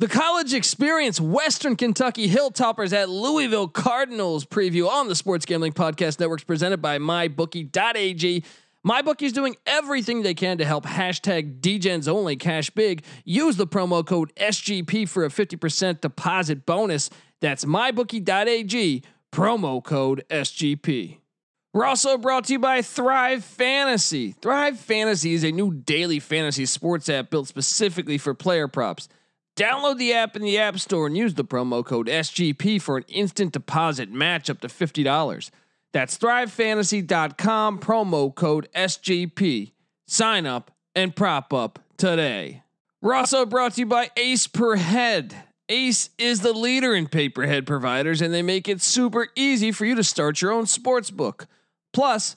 The college experience, Western Kentucky Hilltoppers at Louisville Cardinals preview on the Sports Gambling Podcast Networks presented by MyBookie.ag. MyBookie is doing everything they can to help hashtag DGens only cash big. Use the promo code SGP for a 50% deposit bonus. That's MyBookie.ag, promo code SGP. We're also brought to you by Thrive Fantasy. Thrive Fantasy is a new daily fantasy sports app built specifically for player props. Download the app in the App Store and use the promo code SGP for an instant deposit match up to $50. That's thrivefantasy.com, promo code SGP. Sign up and prop up today. We're also brought to you by Ace Per Head. Ace is the leader in pay-per-head providers, and they make it super easy for you to start your own sports book. Plus,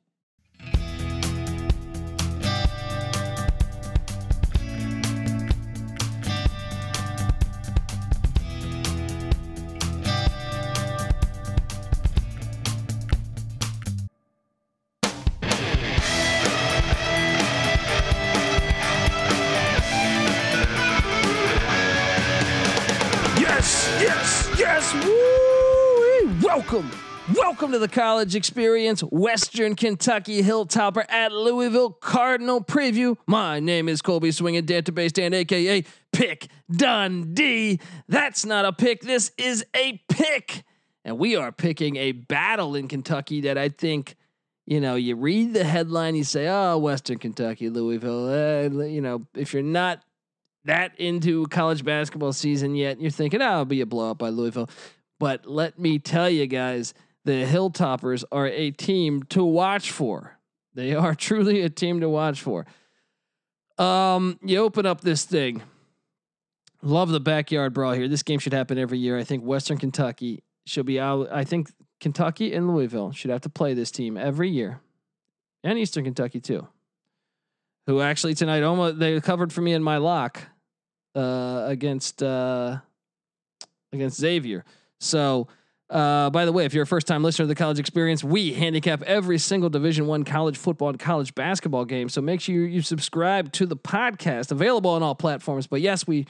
Yes, yes. Woo! Welcome. Welcome to the college experience, Western Kentucky Hilltopper at Louisville Cardinal preview. My name is Colby Swinging Database Dan, aka Pick Dundee. That's not a pick, this is a pick. And we are picking a battle in Kentucky that I think, you know, you read the headline, you say, oh, Western Kentucky, Louisville. Uh, you know, if you're not that into college basketball season yet, you're thinking, oh, it'll be a blowout by Louisville. But let me tell you guys, the Hilltoppers are a team to watch for. They are truly a team to watch for. Um, you open up this thing. Love the backyard brawl here. This game should happen every year. I think Western Kentucky should be out. I think Kentucky and Louisville should have to play this team every year, and Eastern Kentucky too. Who actually tonight almost they covered for me in my lock uh, against uh, against Xavier. So, uh, by the way, if you're a first time listener to the college experience, we handicap every single Division One college football and college basketball game. So make sure you, you subscribe to the podcast, available on all platforms. But yes, we've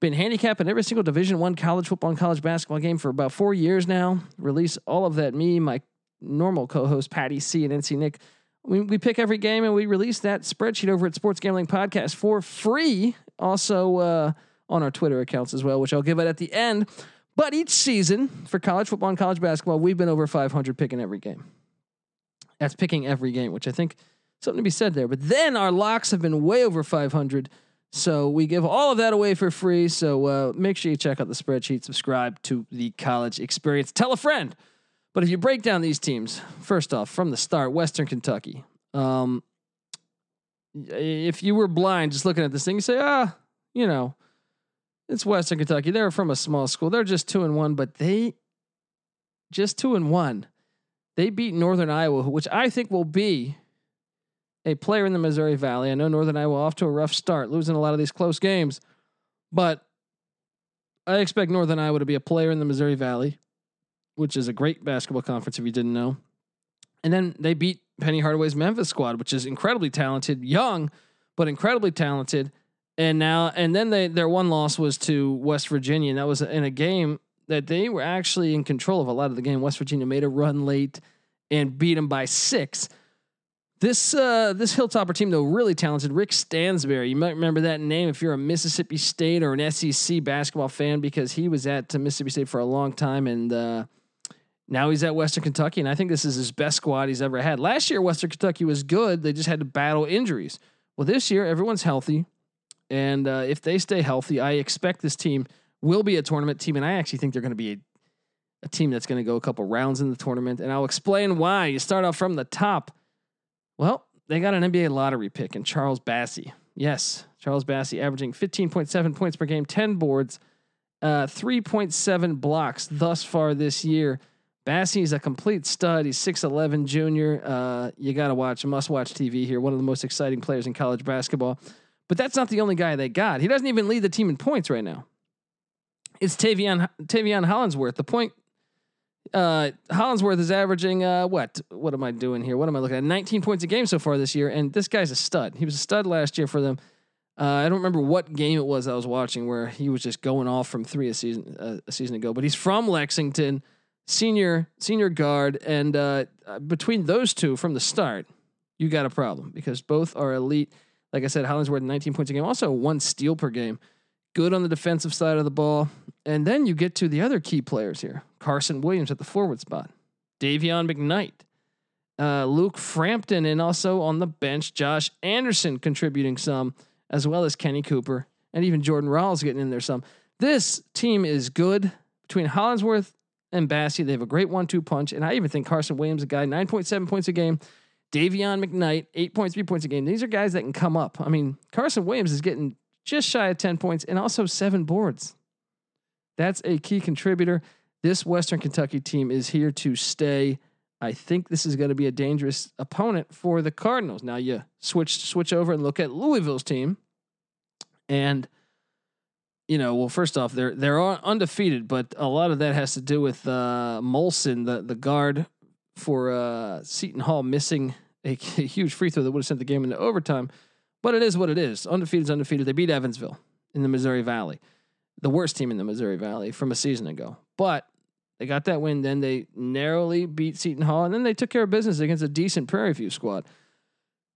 been handicapping every single Division One college football and college basketball game for about four years now. Release all of that. Me, my normal co-host Patty C and NC Nick. We, we pick every game and we release that spreadsheet over at Sports Gambling Podcast for free. Also uh, on our Twitter accounts as well, which I'll give it at the end. But each season for college football and college basketball, we've been over 500 picking every game. That's picking every game, which I think something to be said there. But then our locks have been way over 500. So we give all of that away for free. So uh, make sure you check out the spreadsheet, subscribe to the college experience, tell a friend. But if you break down these teams, first off, from the start, Western Kentucky. Um, if you were blind just looking at this thing, you say, ah, you know, it's Western Kentucky. They're from a small school. They're just two and one, but they just two and one. They beat Northern Iowa, which I think will be a player in the Missouri Valley. I know Northern Iowa off to a rough start, losing a lot of these close games, but I expect Northern Iowa to be a player in the Missouri Valley, which is a great basketball conference if you didn't know. And then they beat Penny Hardaway's Memphis squad, which is incredibly talented, young, but incredibly talented. And now, and then they their one loss was to West Virginia, and that was in a game that they were actually in control of a lot of the game. West Virginia made a run late and beat them by six. This uh, this Hilltopper team though really talented. Rick Stansbury, you might remember that name if you're a Mississippi State or an SEC basketball fan because he was at Mississippi State for a long time and uh, now he's at Western Kentucky and I think this is his best squad he's ever had. Last year Western Kentucky was good. They just had to battle injuries. Well, this year everyone's healthy, and uh, if they stay healthy, I expect this team will be a tournament team, and I actually think they're going to be a, a team that's going to go a couple rounds in the tournament. And I'll explain why. You start off from the top. Well, they got an NBA lottery pick in Charles Bassey. Yes, Charles Bassey averaging 15.7 points per game, 10 boards, uh, 3.7 blocks thus far this year. Bassey's a complete stud. He's 6'11 junior. Uh, you got to watch, must watch TV here. One of the most exciting players in college basketball. But that's not the only guy they got. He doesn't even lead the team in points right now. It's Taveion, Taveion Hollingsworth, the point Uh, Hollingsworth is averaging uh, what? What am I doing here? What am I looking at? 19 points a game so far this year, and this guy's a stud. He was a stud last year for them. Uh, I don't remember what game it was I was watching where he was just going off from three a season uh, a season ago. But he's from Lexington, senior senior guard, and uh, between those two from the start, you got a problem because both are elite. Like I said, Hollingsworth 19 points a game, also one steal per game. Good on the defensive side of the ball. And then you get to the other key players here Carson Williams at the forward spot, Dayvion McKnight, uh, Luke Frampton, and also on the bench, Josh Anderson contributing some, as well as Kenny Cooper, and even Jordan Rawls getting in there some. This team is good between Hollingsworth and Bassey. They have a great one two punch. And I even think Carson Williams, a guy, 9.7 points a game. Dayvion McKnight, 8.3 points a game. These are guys that can come up. I mean, Carson Williams is getting just shy of 10 points and also seven boards. That's a key contributor. This Western Kentucky team is here to stay. I think this is going to be a dangerous opponent for the Cardinals. Now you switch switch over and look at Louisville's team, and you know, well, first off, they're they're undefeated, but a lot of that has to do with uh, Molson, the the guard for uh, Seton Hall, missing a, a huge free throw that would have sent the game into overtime. But it is what it is. Undefeated is undefeated. They beat Evansville in the Missouri Valley, the worst team in the Missouri Valley from a season ago. But they got that win. Then they narrowly beat Seton Hall, and then they took care of business against a decent Prairie View squad.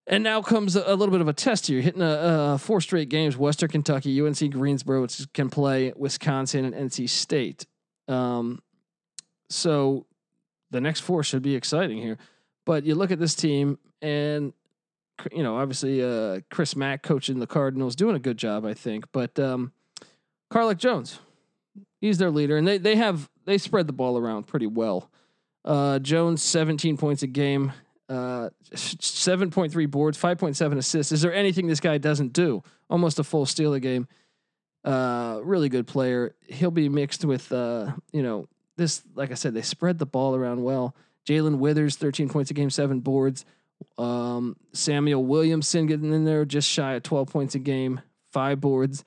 And now comes a, little bit of a test here. Hitting a, four straight games: Western Kentucky, UNC Greensboro, which can play Wisconsin and NC State. Um, so the next four should be exciting here. But you look at this team, and you know, obviously uh, Chris Mack coaching the Cardinals, doing a good job, I think. But um, Carlik Jones, he's their leader, and they they have they spread the ball around pretty well. Uh, Jones, 17 points a game, uh, 7.3 boards, 5.7 assists. Is there anything this guy doesn't do? Almost a full steal a game. Uh, really good player. He'll be mixed with, uh, you know, this. Like I said, they spread the ball around well. Jae'Lyn Withers, 13 points a game, seven boards. Um, Samuell Williamson getting in there just shy of 12 points a game, five boards.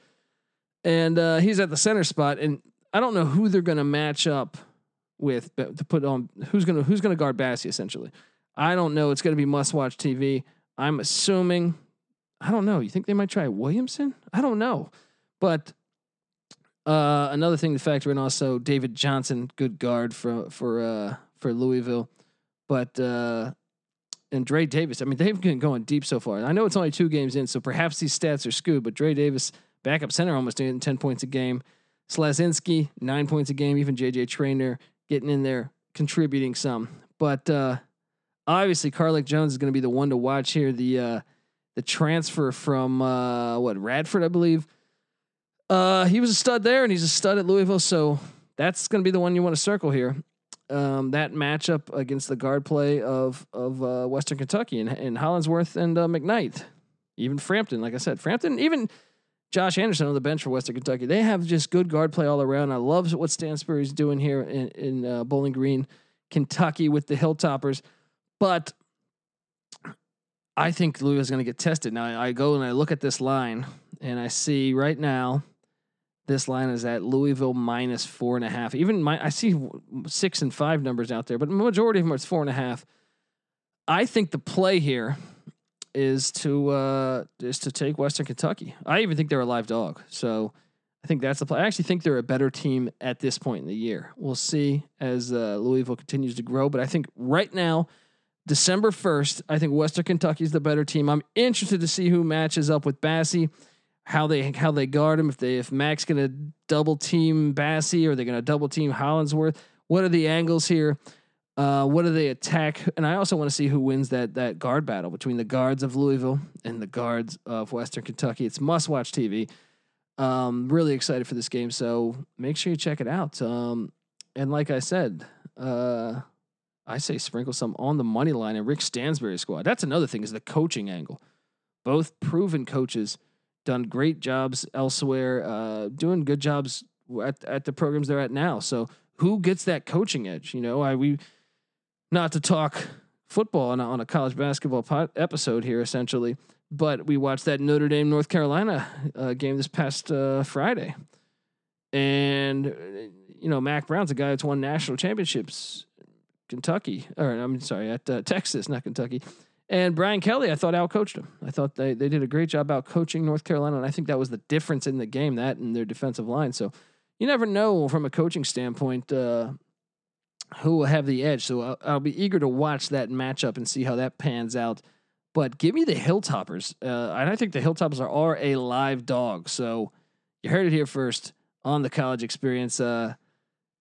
And uh, he's at the center spot. And I don't know who they're going to match up with to put on who's going to who's going to guard Bassey essentially. I don't know. It's going to be must watch TV. I'm assuming. I don't know. You think they might try Williamson? I don't know. But uh, another thing to factor in also David Johnson, good guard for for uh, for Louisville. But uh, and Dre Davis. I mean, they've been going deep so far. I know it's only two games in, so perhaps these stats are skewed, but Dre Davis, backup center, almost 10 points a game. Slazinski, nine points a game. Even JJ Traynor getting in there, contributing some. But uh, obviously, Carlik Jones is going to be the one to watch here. The uh, the transfer from uh, what Radford, I believe. Uh, he was a stud there, and he's a stud at Louisville. So that's going to be the one you want to circle here um, that matchup against the guard play of of uh, Western Kentucky and, and Hollingsworth and uh, McKnight, even Frampton. Like I said, Frampton, even Josh Anderson on the bench for Western Kentucky. They have just good guard play all around. I love what Stansbury's doing here in, in uh, Bowling Green, Kentucky with the Hilltoppers, but I think Louis is going to get tested. Now I go and I look at this line and I see right now this line is at Louisville minus four and a half. Even my, I see six and five numbers out there, but the majority of them are four and a half. I think the play here is to uh, is to take Western Kentucky. I even think they're a live dog. So I think that's the play. I actually think they're a better team at this point in the year. We'll see as uh, Louisville continues to grow, but I think right now. December 1st, I think Western Kentucky is the better team. I'm interested to see who matches up with Bassey how they how they guard him. If they if Mack's gonna double team Bassey or they're gonna double team Hollingsworth. What are the angles here? Uh, what do they attack? And I also want to see who wins that that guard battle between the guards of Louisville and the guards of Western Kentucky. It's must watch TV. Um, really excited for this game, so make sure you check it out. Um, and like I said, uh, I say sprinkle some on the money line and Rick Stansbury squad. That's another thing is the coaching angle. Both proven coaches done great jobs elsewhere, uh, doing good jobs at, at the programs they're at now. So who gets that coaching edge? You know, I we not to talk football on a, on a college basketball pot episode here, essentially, but we watched that Notre Dame North Carolina uh, game this past uh, Friday, and you know, Mack Brown's a guy that's won national championships, Kentucky, or I'm sorry, at uh, Texas, not Kentucky. And Brian Kelly, I thought out coached him. I thought they, they did a great job out coaching North Carolina, and I think that was the difference in the game, that and their defensive line. So you never know from a coaching standpoint uh, who will have the edge. So I'll, I'll, be eager to watch that matchup and see how that pans out. But give me the Hilltoppers, uh, and I think the Hilltoppers are, are a live dog. So you heard it here first on the college experience. Uh,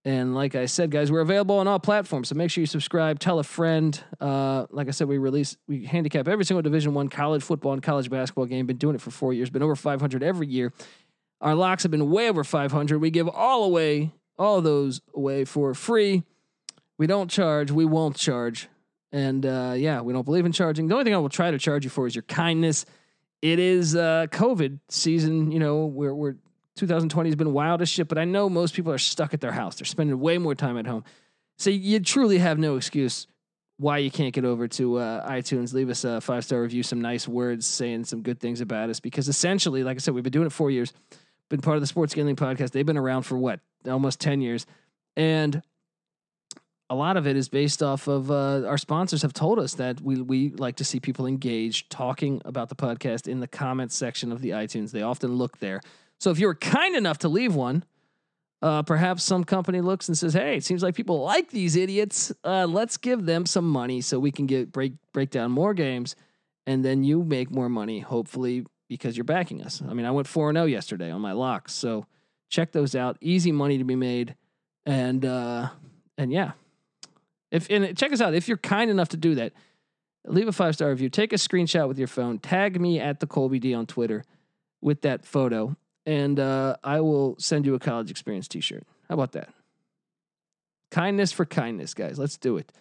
and like I said, guys, we're available on all platforms. So make sure you subscribe, tell a friend. Uh, like I said, we release, we handicap every single Division One college football and college basketball game. Been doing it for four years. Been over 500 every year. Our locks have been way over 500. We give all away, all those away for free. We don't charge. We won't charge. And uh, yeah, we don't believe in charging. The only thing I will try to charge you for is your kindness. It is uh, COVID season. You know, we're we're 2020 has been wild as shit, but I know most people are stuck at their house. They're spending way more time at home. So you truly have no excuse why you can't get over to uh, iTunes, leave us a five star review, some nice words, saying some good things about us. Because essentially, like I said, we've been doing it four years, been part of the Sports Gambling Podcast. They've been around for what, almost 10 years. And a lot of it is based off of uh, our sponsors have told us that we we like to see people engaged talking about the podcast in the comments section of the iTunes. They often look there. So if you were kind enough to leave one, uh, perhaps some company looks and says, "Hey, it seems like people like these idiots. Uh, let's give them some money so we can get break break down more games, and then you make more money, hopefully because you're backing us." I mean, I went four and zero oh yesterday on my locks, so check those out. Easy money to be made, and uh, and yeah, if and check us out if you're kind enough to do that. Leave a five star review. Take a screenshot with your phone. Tag me at the Colby D on Twitter with that photo and uh, I will send you a college experience T-shirt. How about that? Kindness for kindness, guys. Let's do it.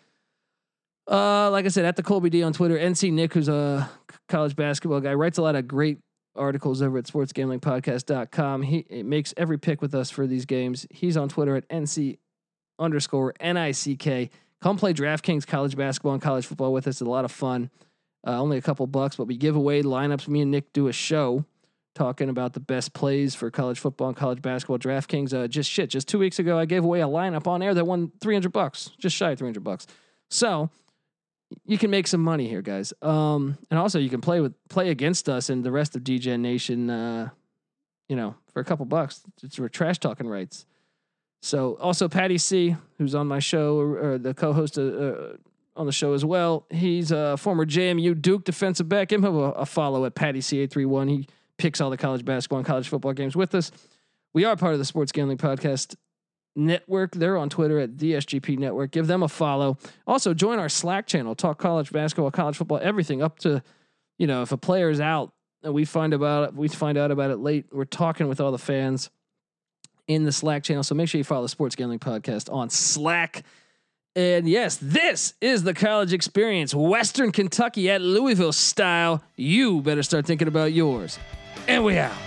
Uh, like I said, at the Colby D on Twitter, NC Nick, who's a college basketball guy, writes a lot of great articles over at sportsgamblingpodcast.com. He makes every pick with us for these games. He's on Twitter at NC underscore N-I-C-K. Come play DraftKings college basketball and college football with us. It's a lot of fun. Uh, only a couple bucks, but we give away lineups. Me and Nick do a show talking about the best plays for college football and college basketball. DraftKings, uh, just shit. Just two weeks ago, I gave away a lineup on air that won 300 bucks, just shy of 300 bucks. So you can make some money here, guys. Um, and also you can play with play against us and the rest of DGen Nation. Uh, you know, for a couple bucks, it's we're trash talking rights. So also Patty C, who's on my show or, or the co-host uh, uh, on the show as well. He's a former JMU Duke defensive back. Give him a, a follow at Patty C eight three one. He picks all the college basketball and college football games with us. We are part of the Sports Gambling Podcast Network. They're on Twitter at the SGP Network. Give them a follow. Also, join our Slack channel. Talk college basketball, college football, everything up to, you know, if a player's out and we find about it, we find out about it late. We're talking with all the fans in the Slack channel. So make sure you follow the Sports Gambling Podcast on Slack. And yes, this is the college experience, Western Kentucky at Louisville style. You better start thinking about yours and we out.